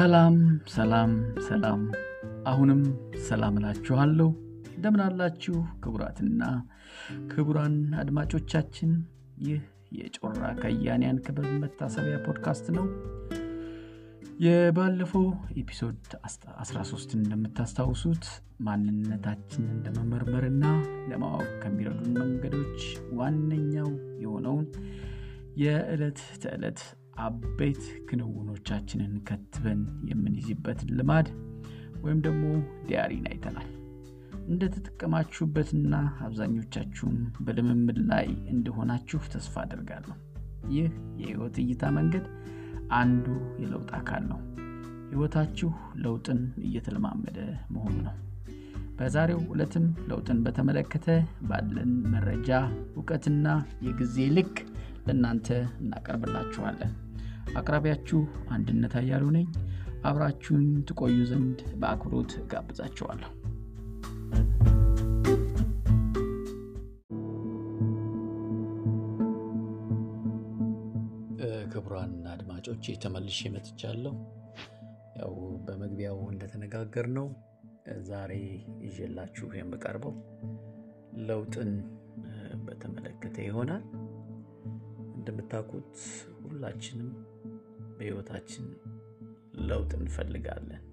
ሰላም ሰላም ሰላም። አሁንም ሰላም እላችኋለሁ። እንደምን አላችሁ ክቡራትና ክቡራን አድማጮቻችን? ይህ የጮራ ከያንያን ክበብ መታሰቢያ ፖድካስት ነው። የባለፈው episode 13 እንደምታስታውሱት ማንነታችንን ለመመርመርና ለማወቅ ከሚረዱን መንገዶች ዋነኛው የሆነውን የዕለት ተዕለት አበይት ክንውኖቻችንን ከትበን የምንይዝበትን ልማድ ወይም ደግሞ ዲያሪን አይተናል። እንደተጠቀማችሁበትና አብዛኞቻችሁም በልምምድ ላይ እንደሆናችሁ ተስፋ አድርጋለሁ ይህ የህይወት እይታ መንገድ አንዱ የለውጥ አካል ነው። ህይወታችሁ ለውጥን እየተለማመደ መሆኑ ነው። በዛሬው ዕለትም ለውጥን በተመለከተ ባለን መረጃ እውቀትና የጊዜ ልክ ለእናንተ እናቀርብላችኋለን አቅራቢያችሁ አንድነት አያሉ ነኝ። አብራችሁን ትቆዩ ዘንድ በአክብሮት ጋብዛችኋለሁ ክቡራን አድማጮች ተመልሼ መጥቻለሁ። ያው በመግቢያው እንደተነጋገር ነው ዛሬ ይዤላችሁ የምቀርበው ለውጥን በተመለከተ ይሆናል። እንደምታውቁት ሁላችንም በህይወታችን ለውጥ እንፈልጋለን።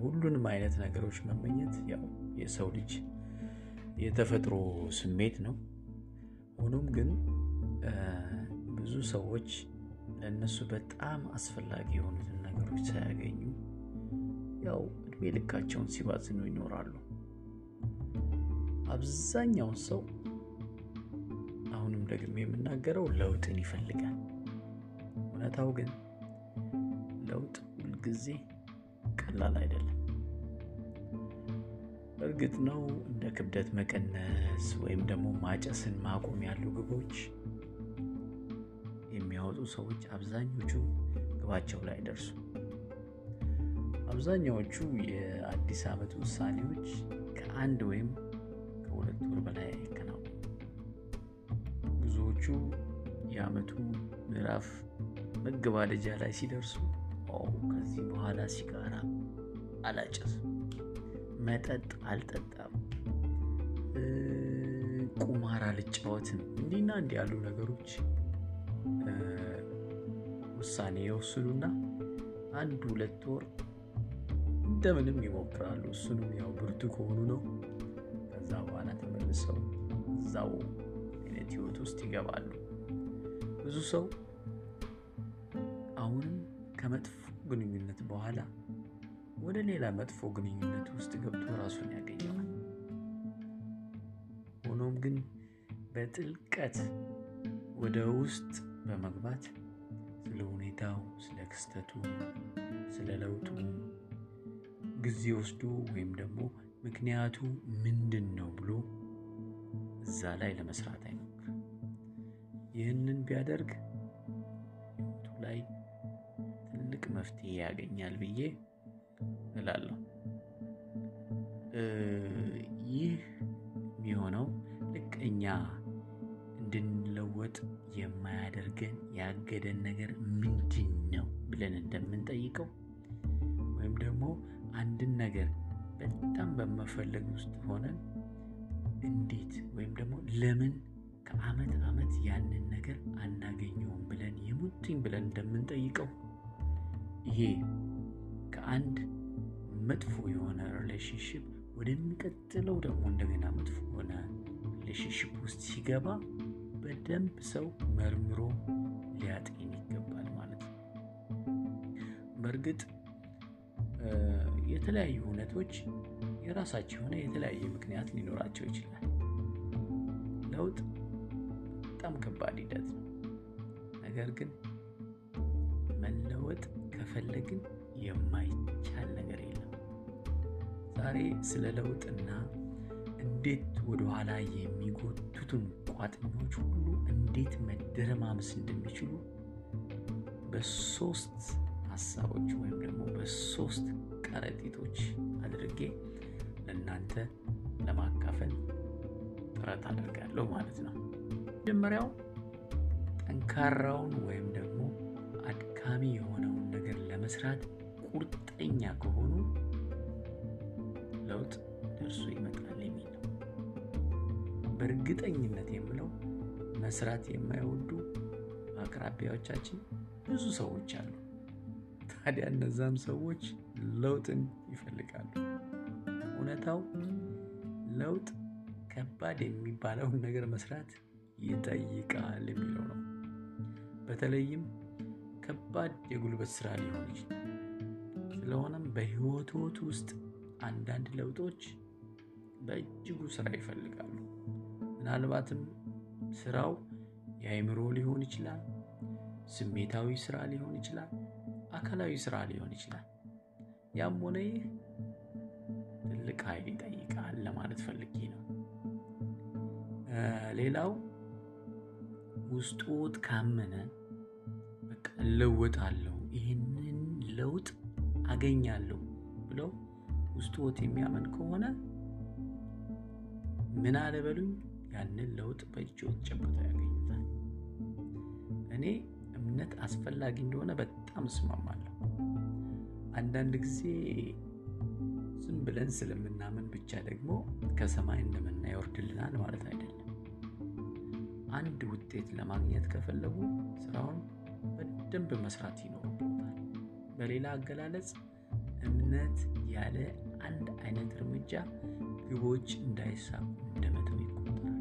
ሁሉንም አይነት ነገሮች መመኘት ያው የሰው ልጅ የተፈጥሮ ስሜት ነው። ሆኖም ግን ብዙ ሰዎች ለእነሱ በጣም አስፈላጊ የሆኑትን ነገሮች ሳያገኙ ያው እድሜ ልካቸውን ሲባዝኑ ይኖራሉ። አብዛኛውን ሰው አሁንም ደግሞ የምናገረው ለውጥን ይፈልጋል። እውነታው ግን ለውጥ ሁልጊዜ ቀላል አይደለም። እርግጥ ነው እንደ ክብደት መቀነስ ወይም ደግሞ ማጨስን ማቆም ያሉ ግቦች የሚያወጡ ሰዎች አብዛኞቹ ግባቸው ላይ ደርሱ አብዛኛዎቹ የአዲስ ዓመት ውሳኔዎች ከአንድ ወይም ከሁለት ወር በላይ ብዙዎቹ የዓመቱ ምዕራፍ መገባደጃ ላይ ሲደርሱ ከዚህ በኋላ ሲጋራ አላጨስም። መጠጥ አልጠጣም። ቁማር አልጫወትም። እንዲና እንዲ ያሉ ነገሮች ውሳኔ የወስኑና አንድ ሁለት ወር እንደምንም ይሞክራሉ። እሱንም ያው ብርቱ ከሆኑ ነው። ከዛ በኋላ ተመልሰው እዛው አይነት ህይወት ውስጥ ይገባሉ። ብዙ ሰው አሁንም ከመጥፎ ግንኙነት በኋላ ወደ ሌላ መጥፎ ግንኙነት ውስጥ ገብቶ ራሱን ያገኘዋል። ሆኖም ግን በጥልቀት ወደ ውስጥ በመግባት ስለ ሁኔታው ስለ ክስተቱ ስለ ለውጡ ጊዜ ወስዶ ወይም ደግሞ ምክንያቱ ምንድን ነው ብሎ እዛ ላይ ለመስራት አይሞክርም ይህንን ቢያደርግ ህይወቱ ላይ ትልቅ መፍትሄ ያገኛል ብዬ እላለሁ። ይህ የሚሆነው ልክ እኛ እንድንለወጥ የማያደርገን ያገደን ነገር ምንድን ነው ብለን እንደምንጠይቀው ወይም ደግሞ አንድን ነገር በጣም በመፈለግ ውስጥ ሆነን እንዴት ወይም ደግሞ ለምን ከአመት አመት ያንን ነገር አናገኘውም ብለን የሙጥኝ ብለን እንደምንጠይቀው ይሄ ከአንድ መጥፎ የሆነ relationship ወደሚቀጥለው ደግሞ እንደገና መጥፎ የሆነ relationship ውስጥ ሲገባ በደንብ ሰው መርምሮ ሊያጤን ይገባል ማለት ነው። በእርግጥ የተለያዩ እውነቶች የራሳቸው የሆነ የተለያየ ምክንያት ሊኖራቸው ይችላል። ለውጥ በጣም ከባድ ሂደት ነው። ነገር ግን መለወጥ ከፈለግን የማይቻል ነገር የለም። ዛሬ ስለ ለውጥና እንዴት ወደኋላ የሚጎቱትን ቋጥኞች ሁሉ እንዴት መደረማመስ እንደሚችሉ በሶስት ሀሳቦች ወይም ደግሞ በሶስት ከረጢቶች አድርጌ ለእናንተ ለማካፈል ጥረት አደርጋለሁ ማለት ነው መጀመሪያው ጠንካራውን ወይም ደግሞ አድካ አድካሚ የሆነውን ነገር ለመስራት ቁርጠኛ ከሆኑ ለውጥ ደርሶ ይመጣል የሚል ነው። በእርግጠኝነት የምለው መስራት የማይወዱ በአቅራቢያዎቻችን ብዙ ሰዎች አሉ። ታዲያ እነዛም ሰዎች ለውጥን ይፈልጋሉ። እውነታው ለውጥ ከባድ የሚባለውን ነገር መስራት ይጠይቃል የሚለው ነው። በተለይም ከባድ የጉልበት ስራ ሊሆን ይችላል። ስለሆነም በህይወቶት ውስጥ አንዳንድ ለውጦች በእጅጉ ስራ ይፈልጋሉ። ምናልባትም ስራው የአእምሮ ሊሆን ይችላል፣ ስሜታዊ ስራ ሊሆን ይችላል፣ አካላዊ ስራ ሊሆን ይችላል። ያም ሆነ ይህ ትልቅ ኃይል ይጠይቃል ለማለት ፈልጌ ነው። ሌላው ውስጦት ካመነ በቃ እለወጣለሁ፣ ይህንን ለውጥ አገኛለሁ ብለው ውስጦት የሚያመን ከሆነ ምን አለበሉኝ ያንን ለውጥ በእጅዎት ጨብጠው ያገኙታል። እኔ እምነት አስፈላጊ እንደሆነ በጣም እስማማለሁ። አንዳንድ ጊዜ ዝም ብለን ስለምናምን ብቻ ደግሞ ከሰማይ እንደመና ይወርድልናል ማለት አይደለም። አንድ ውጤት ለማግኘት ከፈለጉ ስራውን በደንብ መስራት ይኖርበታል። በሌላ አገላለጽ እምነት ያለ አንድ አይነት እርምጃ ግቦች እንዳይሳኩ እንደመተው ይቆጠራል።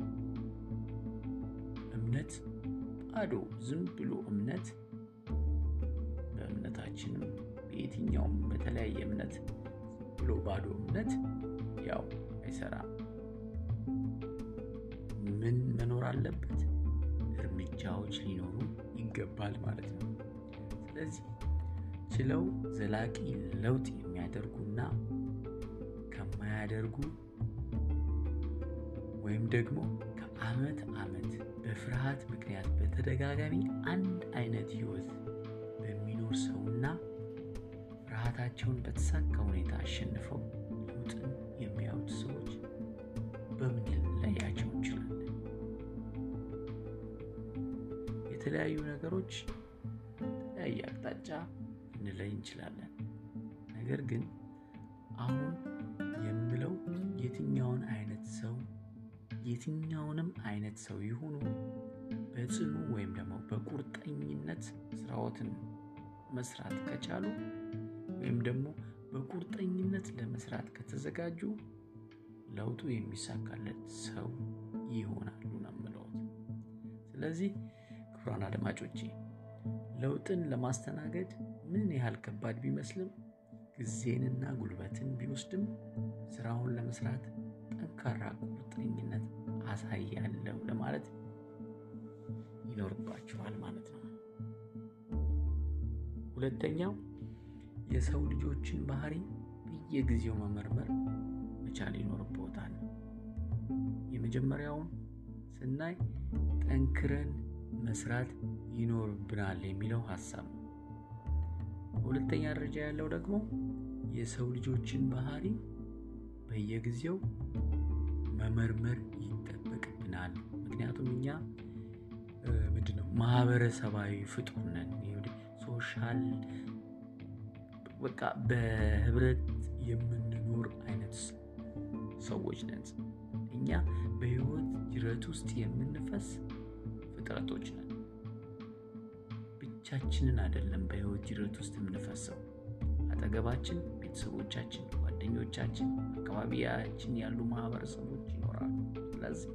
እምነት ባዶ ዝም ብሎ እምነት በእምነታችንም በየትኛውም በተለያየ እምነት ብሎ ባዶ እምነት ያው አይሰራም። ምን መኖር አለበት? እርምጃዎች ሊኖሩ ይገባል ማለት ነው። ስለዚህ ችለው ዘላቂ ለውጥ የሚያደርጉና ከማያደርጉ ወይም ደግሞ ከዓመት ዓመት በፍርሃት ምክንያት በተደጋጋሚ አንድ አይነት ህይወት በሚኖር ሰውና ፍርሃታቸውን በተሳካ ሁኔታ አሸንፈው ለውጥን የሚያዩት ሰዎች በምን የተለያዩ ነገሮች የተለያየ አቅጣጫ ልንለይ እንችላለን። ነገር ግን አሁን የምለው የትኛውን አይነት ሰው የትኛውንም አይነት ሰው ይሁኑ በጽኑ ወይም ደግሞ በቁርጠኝነት ስራዎትን መስራት ከቻሉ ወይም ደግሞ በቁርጠኝነት ለመስራት ከተዘጋጁ ለውጡ የሚሳካለት ሰው ይሆናሉ ነው የምለውት። ስለዚህ ክቡራን አድማጮቼ ለውጥን ለማስተናገድ ምን ያህል ከባድ ቢመስልም ጊዜንና ጉልበትን ቢወስድም ስራውን ለመስራት ጠንካራ ቁርጠኝነት አሳያለሁ ለማለት ይኖርባችኋል ማለት ነው። ሁለተኛው የሰው ልጆችን ባህሪ በየጊዜው መመርመር መቻል ይኖርብዎታል። የመጀመሪያውን ስናይ ጠንክረን መስራት ይኖርብናል የሚለው ሀሳብ ነው። በሁለተኛ ደረጃ ያለው ደግሞ የሰው ልጆችን ባህሪ በየጊዜው መመርመር ይጠበቅብናል። ምክንያቱም እኛ ምንድነው ማህበረሰባዊ ፍጡር ነን። social በቃ በህብረት የምንኖር አይነት ሰዎች ነን። እኛ በህይወት ጅረት ውስጥ የምንፈስ ፍጥረቶች ነን። ብቻችንን አይደለም በህይወት ጅረት ውስጥ የምንፈሰው። አጠገባችን ቤተሰቦቻችን፣ ጓደኞቻችን፣ አካባቢያችን ያሉ ማህበረሰቦች ይኖራሉ። ስለዚህ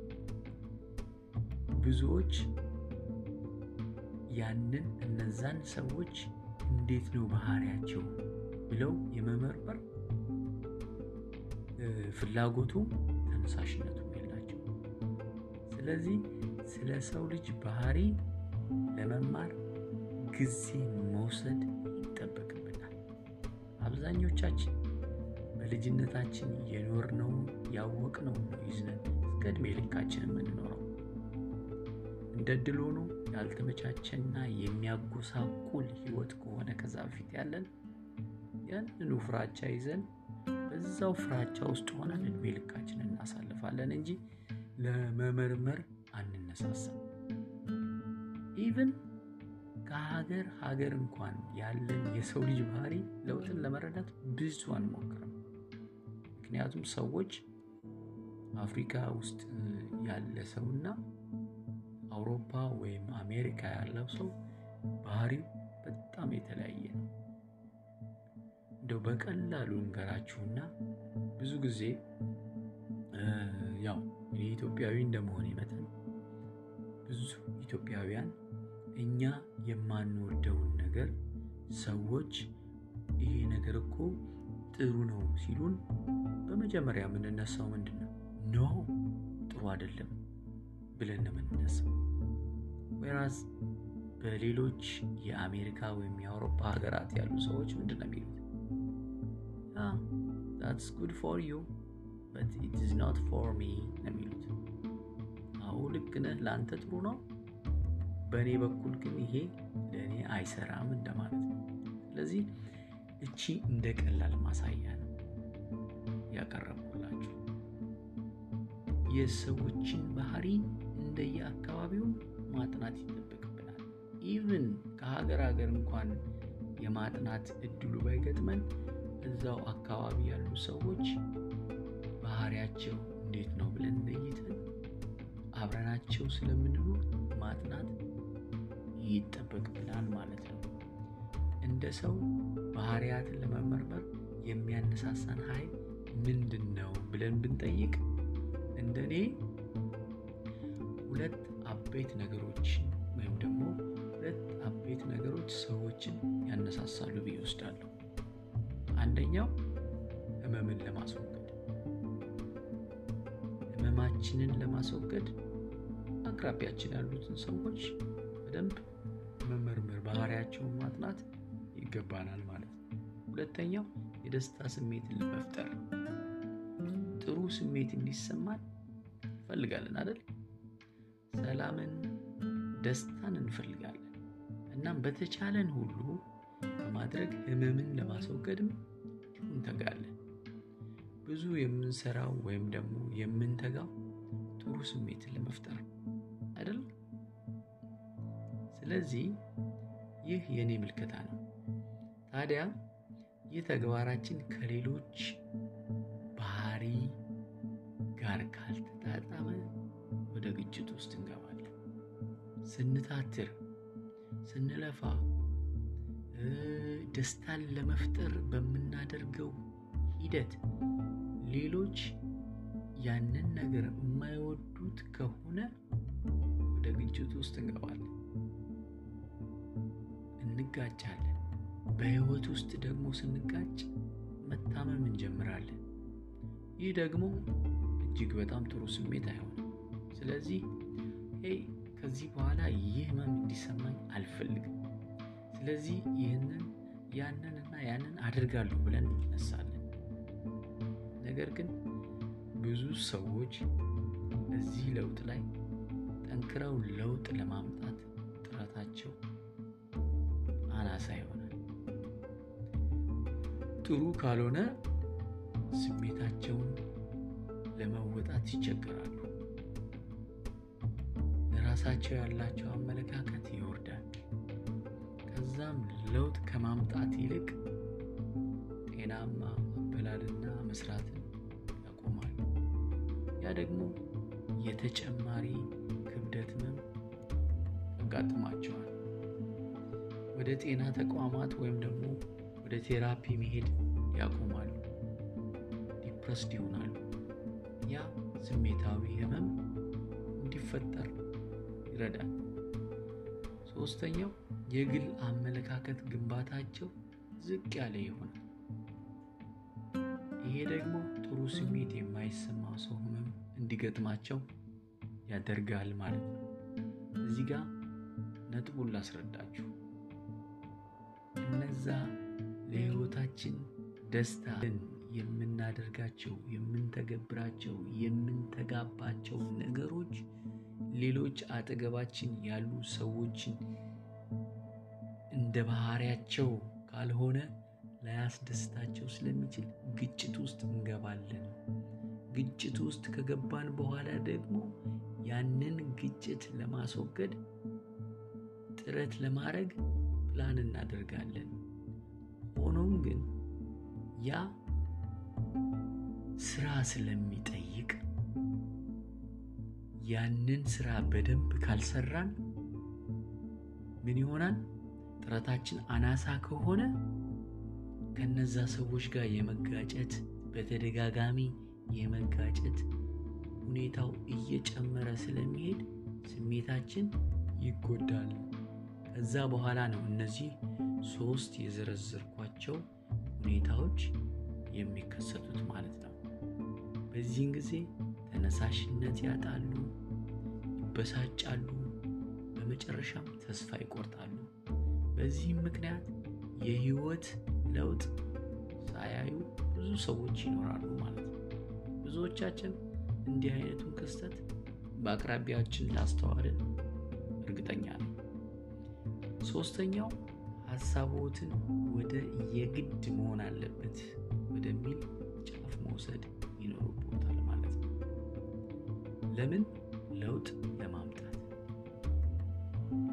ብዙዎች ያንን እነዛን ሰዎች እንዴት ነው ባህሪያቸው ብለው የመመርመር ፍላጎቱም ተነሳሽነቱም የላቸው። ስለዚህ ስለ ሰው ልጅ ባህሪ ለመማር ጊዜ መውሰድ ይጠበቅብናል። አብዛኞቻችን በልጅነታችን የኖርነውን ያወቅነውን ነው ይዝነን እስከ ዕድሜ ልካችን የምንኖረው። እንደ ድል ሆኖ ያልተመቻቸና የሚያጎሳቁል ህይወት ከሆነ ከዛ በፊት ያለን ያንኑ ፍራቻ ይዘን በዛው ፍራቻ ውስጥ ሆነን እድሜ ልካችን እናሳልፋለን እንጂ ለመመርመር አንነሳሳም። even ከሀገር ሀገር እንኳን ያለን የሰው ልጅ ባህሪ ለውጥን ለመረዳት ብዙ አንሞክርም። ምክንያቱም ሰዎች አፍሪካ ውስጥ ያለ ሰውና አውሮፓ ወይም አሜሪካ ያለው ሰው ባህሪው በጣም የተለያየ ነው። እንደው በቀላሉ እንገራችሁና ብዙ ጊዜ ያው እኔ ኢትዮጵያዊ እንደመሆኔ መጠን ብዙ ኢትዮጵያውያን እኛ የማንወደውን ነገር ሰዎች ይሄ ነገር እኮ ጥሩ ነው ሲሉን በመጀመሪያ የምንነሳው ምንድን ነው? ኖ ጥሩ አይደለም ብለን ነው የምንነሳው። whereas በሌሎች የአሜሪካ ወይም የአውሮፓ ሀገራት ያሉ ሰዎች ምንድን ነው የሚሉት? that's good for you but it is not for me ነው የሚሉት። ልክ ነህ፣ ለአንተ ጥሩ ነው፣ በእኔ በኩል ግን ይሄ ለእኔ አይሰራም እንደማለት ነው። ስለዚህ እቺ እንደ ቀላል ማሳያ ነው ያቀረብኩላችሁ። የሰዎችን ባህሪ እንደየአካባቢው ማጥናት ይጠበቅብናል። even ከሀገር ሀገር እንኳን የማጥናት እድሉ ባይገጥመን እዛው አካባቢ ያሉ ሰዎች ባህሪያቸው እንዴት ነው ብለን ለይተን አብረናቸው ስለምንኖር ማጥናት ይጠበቅብናል ማለት ነው። እንደ ሰው ባህሪያትን ለመመርመር የሚያነሳሳን ኃይል ምንድን ነው ብለን ብንጠይቅ እንደኔ ሁለት አበይት ነገሮች ወይም ደግሞ ሁለት አበይት ነገሮች ሰዎችን ያነሳሳሉ ብዬ እወስዳለሁ። አንደኛው ህመምን ለማስወገድ ህመማችንን ለማስወገድ አቅራቢያችን ያሉትን ሰዎች በደንብ መመርመር፣ ባህሪያቸውን ማጥናት ይገባናል ማለት ነው። ሁለተኛው የደስታ ስሜትን ለመፍጠር ጥሩ ስሜት እንዲሰማን እንፈልጋለን አይደል? ሰላምን፣ ደስታን እንፈልጋለን። እናም በተቻለን ሁሉ በማድረግ ህመምን ለማስወገድም እንተጋለን። ብዙ የምንሰራው ወይም ደግሞ የምንተጋው ጥሩ ስሜትን ለመፍጠር? ስለዚህ ይህ የእኔ ምልከታ ነው። ታዲያ ይህ ተግባራችን ከሌሎች ባህሪ ጋር ካልተጣጣመ ወደ ግጭት ውስጥ እንገባለን። ስንታትር፣ ስንለፋ፣ ደስታን ለመፍጠር በምናደርገው ሂደት ሌሎች ያንን ነገር የማይወዱት ከሆነ ወደ ግጭት ውስጥ እንገባለን፣ እንጋጫለን። በህይወት ውስጥ ደግሞ ስንጋጭ መታመም እንጀምራለን። ይህ ደግሞ እጅግ በጣም ጥሩ ስሜት አይሆንም። ስለዚህ ሄይ ከዚህ በኋላ ይህ ህመም እንዲሰማኝ አልፈልግም፣ ስለዚህ ይህንን ያንን እና ያንን አድርጋለሁ ብለን እንነሳለን። ነገር ግን ብዙ ሰዎች እዚህ ለውጥ ላይ ጠንክረው ለውጥ ለማምጣት ጥረታቸው አናሳ ይሆናል። ጥሩ ካልሆነ ስሜታቸውን ለመወጣት ይቸገራሉ። ለራሳቸው ያላቸው አመለካከት ይወርዳል። ከዛም ለውጥ ከማምጣት ይልቅ ጤናማ አበላልና መስራትን ያቆማሉ። ያ ደግሞ የተጨማሪ ክብደት ያጋጥማቸዋል። ወደ ጤና ተቋማት ወይም ደግሞ ወደ ቴራፒ መሄድ ያቆማሉ። ዲፕረስድ ይሆናሉ። ያ ስሜታዊ ህመም እንዲፈጠር ይረዳል። ሶስተኛው የግል አመለካከት ግንባታቸው ዝቅ ያለ ይሆናል። ይሄ ደግሞ ጥሩ ስሜት የማይሰማው ሰው ህመም እንዲገጥማቸው ያደርጋል ማለት ነው። እዚህ ጋር ነጥቡን ላስረዳችሁ። እነዛ ለህይወታችን ደስታን የምናደርጋቸው፣ የምንተገብራቸው፣ የምንተጋባቸው ነገሮች ሌሎች አጠገባችን ያሉ ሰዎችን እንደ ባህሪያቸው ካልሆነ ላያስደስታቸው ስለሚችል ግጭት ውስጥ እንገባለን። ግጭት ውስጥ ከገባን በኋላ ደግሞ ያንን ግጭት ለማስወገድ ጥረት ለማድረግ ፕላን እናደርጋለን። ሆኖም ግን ያ ስራ ስለሚጠይቅ ያንን ስራ በደንብ ካልሰራን ምን ይሆናል? ጥረታችን አናሳ ከሆነ ከነዛ ሰዎች ጋር የመጋጨት በተደጋጋሚ የመጋጨት ሁኔታው እየጨመረ ስለሚሄድ ስሜታችን ይጎዳል። ከዛ በኋላ ነው እነዚህ ሶስት የዘረዘርኳቸው ሁኔታዎች የሚከሰቱት ማለት ነው። በዚህን ጊዜ ተነሳሽነት ያጣሉ፣ ይበሳጫሉ፣ በመጨረሻም ተስፋ ይቆርጣሉ። በዚህም ምክንያት የህይወት ለውጥ ሳያዩ ብዙ ሰዎች ይኖራሉ ማለት ነው። ብዙዎቻችን እንዲህ አይነቱን ክስተት በአቅራቢያችን ላስተዋልን እርግጠኛ ነኝ። ሶስተኛው ሀሳቦትን ወደ የግድ መሆን አለበት ወደሚል ጫፍ መውሰድ ይኖርቦታል ማለት ነው። ለምን? ለውጥ ለማምጣት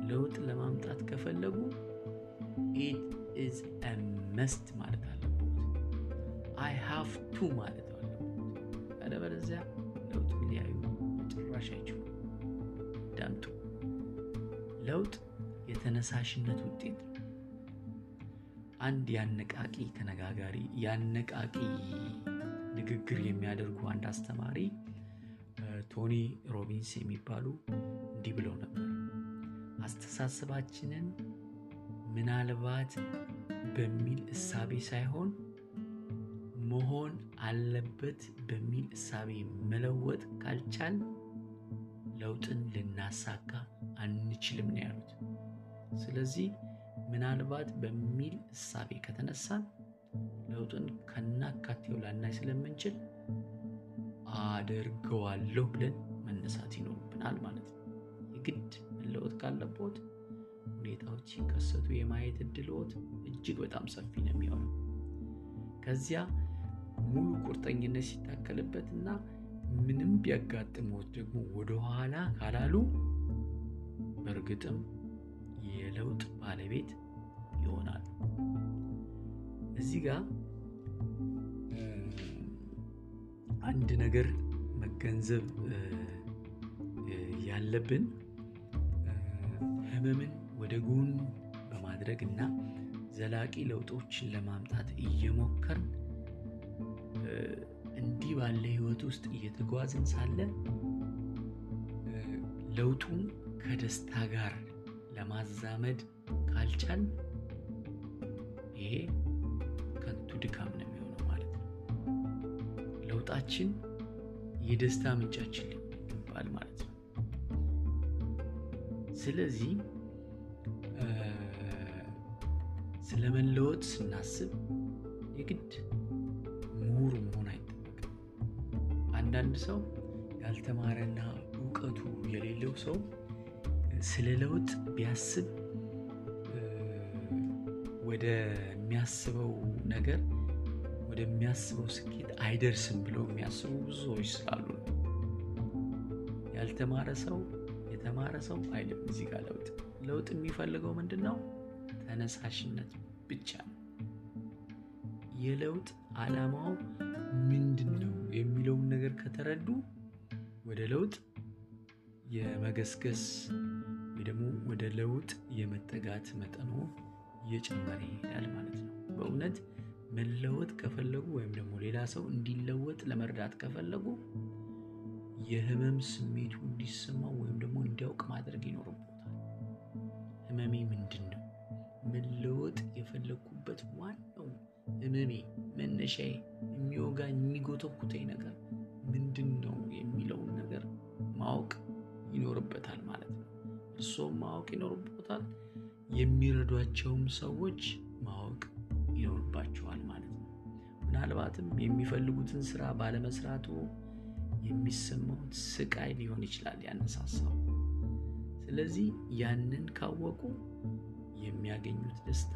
ለውጥ ለማምጣት ከፈለጉ it is a must ማለት አለበት። I have to ማለት አለበት። አለበለዚያ ለውጥ ሊያዩ ጭራሽ አይችሉም። አዳምጡ። ለውጥ የተነሳሽነት ውጤት ነው። አንድ የአነቃቂ ተነጋጋሪ የአነቃቂ ንግግር የሚያደርጉ አንድ አስተማሪ ቶኒ ሮቢንስ የሚባሉ እንዲህ ብለው ነበር። አስተሳሰባችንን ምናልባት በሚል እሳቤ ሳይሆን መሆን አለበት በሚል እሳቤ መለወጥ ካልቻል ለውጥን ልናሳካ አንችልም ነው ያሉት። ስለዚህ ምናልባት በሚል እሳቤ ከተነሳን ለውጥን ከናካቴው ላናይ ስለምንችል አደርገዋለሁ ብለን መነሳት ይኖርብናል ማለት ነው። የግድ መለወጥ ካለቦት ሁኔታዎች ሲከሰቱ የማየት እድልዎት እጅግ በጣም ሰፊ ነው የሚሆነው። ከዚያ ሙሉ ቁርጠኝነት ሲታከልበት እና ምንም ቢያጋጥሞት ደግሞ ወደኋላ ካላሉ በእርግጥም የለውጥ ባለቤት ይሆናሉ። እዚህ ጋር አንድ ነገር መገንዘብ ያለብን ህመምን ወደ ጎን በማድረግ እና ዘላቂ ለውጦችን ለማምጣት እየሞከርን እንዲህ ባለ ህይወት ውስጥ እየተጓዝን ሳለ ለውጡን ከደስታ ጋር ለማዛመድ ካልቻል ይሄ ከንቱ ድካም ነው የሚሆነው ማለት ነው። ለውጣችን የደስታ ምንጫችን ይገባል ማለት ነው። ስለዚህ ስለ መለወጥ ስናስብ የግድ ምሁር መሆን አይጠበቅም። አንዳንድ ሰው ያልተማረና እውቀቱ የሌለው ሰው ስለ ለውጥ ቢያስብ ወደሚያስበው ነገር ወደሚያስበው ስኬት አይደርስም ብለው የሚያስቡ ብዙ ሰዎች ስላሉ ያልተማረ ሰው የተማረ ሰው አይልም። እዚህ ጋር ለውጥ ለውጥ የሚፈልገው ምንድን ነው? ተነሳሽነት ብቻ ነው። የለውጥ ዓላማው ምንድን ነው የሚለውን ነገር ከተረዱ ወደ ለውጥ የመገስገስ ወይ ደግሞ ወደ ለውጥ የመጠጋት መጠኑ እየጨመረ ይሄዳል ማለት ነው። በእውነት መለወጥ ከፈለጉ ወይም ደግሞ ሌላ ሰው እንዲለወጥ ለመርዳት ከፈለጉ የህመም ስሜቱ እንዲሰማው ወይም ደግሞ እንዲያውቅ ማድረግ ይኖርበታል። ህመሜ ምንድን ነው? መለወጥ የፈለግኩበት ዋናው ህመሜ መነሻዬ፣ የሚወጋኝ የሚጎተኩተኝ ነገር ምንድን ነው የሚለውን ነገር ማወቅ ይኖርበታል እርሶም ማወቅ ይኖርበታል። የሚረዷቸውም ሰዎች ማወቅ ይኖርባቸዋል ማለት ነው። ምናልባትም የሚፈልጉትን ስራ ባለመስራቱ የሚሰማውት ስቃይ ሊሆን ይችላል ያነሳሳው። ስለዚህ ያንን ካወቁ የሚያገኙት ደስታ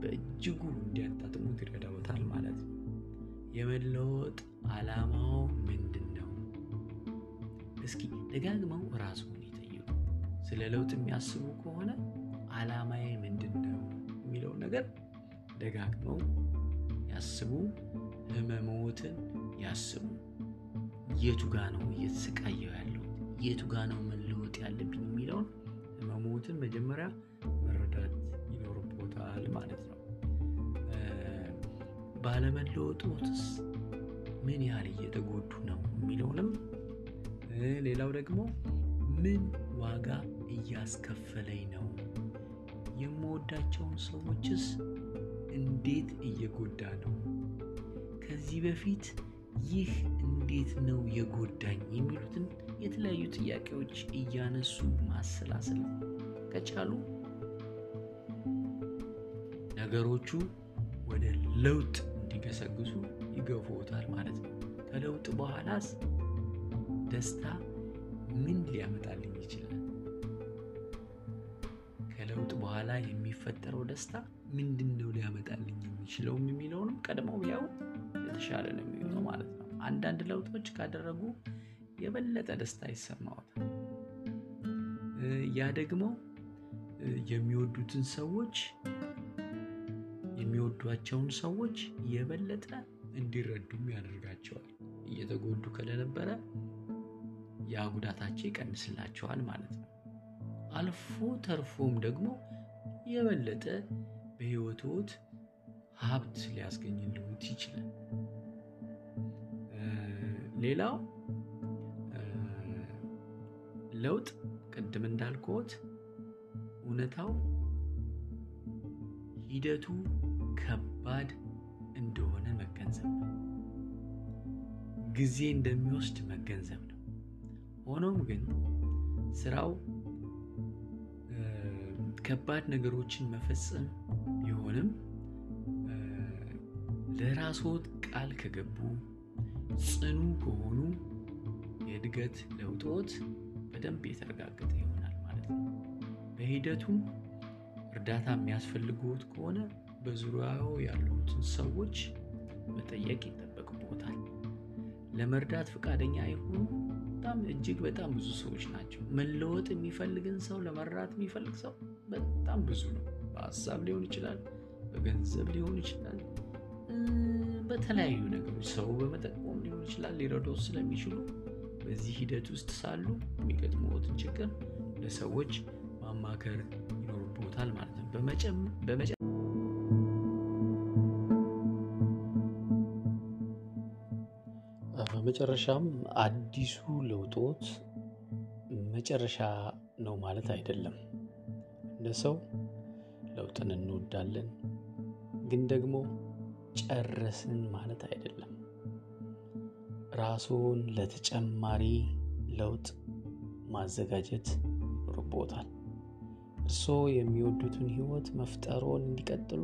በእጅጉ እንዲያጣጥሙት ይረዳውታል ማለት ነው። የመለወጥ ዓላማው ምንድን ነው? እስኪ ደጋግመው ይጠይቁ። ስለ ለውጥ የሚያስቡ ከሆነ ዓላማዬ ምንድን ነው የሚለውን ነገር ደጋግመው ያስቡ። ህመሞትን ያስቡ። የቱ ጋ ነው እየተሰቃየው ያለው? የቱ ጋ ነው መለወጥ ያለብኝ የሚለውን ህመሞትን መጀመሪያ መረዳት ይኖርቦታል ማለት ነው። ባለመለወጡትስ ምን ያህል እየተጎዱ ነው የሚለውንም ሌላው ደግሞ ምን ዋጋ እያስከፈለኝ ነው፣ የምወዳቸውን ሰዎችስ እንዴት እየጎዳ ነው፣ ከዚህ በፊት ይህ እንዴት ነው የጎዳኝ? የሚሉትን የተለያዩ ጥያቄዎች እያነሱ ማሰላሰል ከቻሉ ነገሮቹ ወደ ለውጥ እንዲገሰግሱ ይገፉታል ማለት ነው። ከለውጥ በኋላስ ደስታ ምን ሊያመጣልኝ ይችላል? ከለውጥ በኋላ የሚፈጠረው ደስታ ምንድን ነው ሊያመጣልኝ የሚችለውም የሚለውንም ቀድመው ያው የተሻለ ነው የሚሆነው ማለት ነው። አንዳንድ ለውጦች ካደረጉ የበለጠ ደስታ ይሰማዎታል። ያ ደግሞ የሚወዱትን ሰዎች የሚወዷቸውን ሰዎች የበለጠ እንዲረዱም ያደርጋቸዋል። እየተጎዱ ከለነበረ ያ ጉዳታቸው ይቀንስላቸዋል ማለት ነው። አልፎ ተርፎም ደግሞ የበለጠ በሕይወትዎት ሀብት ሊያስገኝልዎት ይችላል። ሌላው ለውጥ ቅድም እንዳልኩት እውነታው ሂደቱ ከባድ እንደሆነ መገንዘብ ጊዜ እንደሚወስድ መገንዘብ ሆኖም ግን ስራው ከባድ ነገሮችን መፈጸም ቢሆንም ለራስዎት ቃል ከገቡ ጽኑ ከሆኑ የእድገት ለውጦት በደንብ የተረጋገጠ ይሆናል ማለት ነው። በሂደቱም እርዳታ የሚያስፈልግዎት ከሆነ በዙሪያው ያሉትን ሰዎች መጠየቅ ይጠበቅብዎታል። ለመርዳት ፈቃደኛ የሆኑ በጣም እጅግ በጣም ብዙ ሰዎች ናቸው። መለወጥ የሚፈልግን ሰው ለመርዳት የሚፈልግ ሰው በጣም ብዙ ነው። በሀሳብ ሊሆን ይችላል፣ በገንዘብ ሊሆን ይችላል፣ በተለያዩ ነገሮች ሰው በመጠቆም ሊሆን ይችላል። ሊረዶት ስለሚችሉ በዚህ ሂደት ውስጥ ሳሉ የሚገጥመዎትን ችግር ለሰዎች ማማከር ይኖርቦታል ማለት ነው። በመጨ በመጨረሻም አዲሱ ለውጦት መጨረሻ ነው ማለት አይደለም። እንደ ሰው ለውጥን እንወዳለን፣ ግን ደግሞ ጨረስን ማለት አይደለም። ራስዎን ለተጨማሪ ለውጥ ማዘጋጀት ይኖርብዎታል። እርስዎ የሚወዱትን ሕይወት መፍጠሮን እንዲቀጥሉ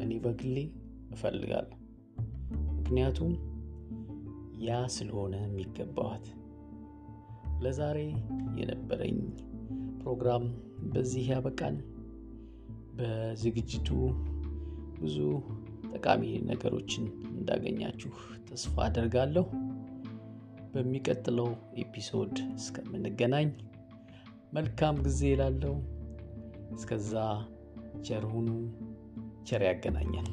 እኔ በግሌ እፈልጋለሁ። ምክንያቱም ያ ስለሆነ የሚገባዋት። ለዛሬ የነበረኝ ፕሮግራም በዚህ ያበቃል። በዝግጅቱ ብዙ ጠቃሚ ነገሮችን እንዳገኛችሁ ተስፋ አደርጋለሁ። በሚቀጥለው ኤፒሶድ እስከምንገናኝ መልካም ጊዜ ላለው እስከዛ ቸር ቸር ያገናኛል።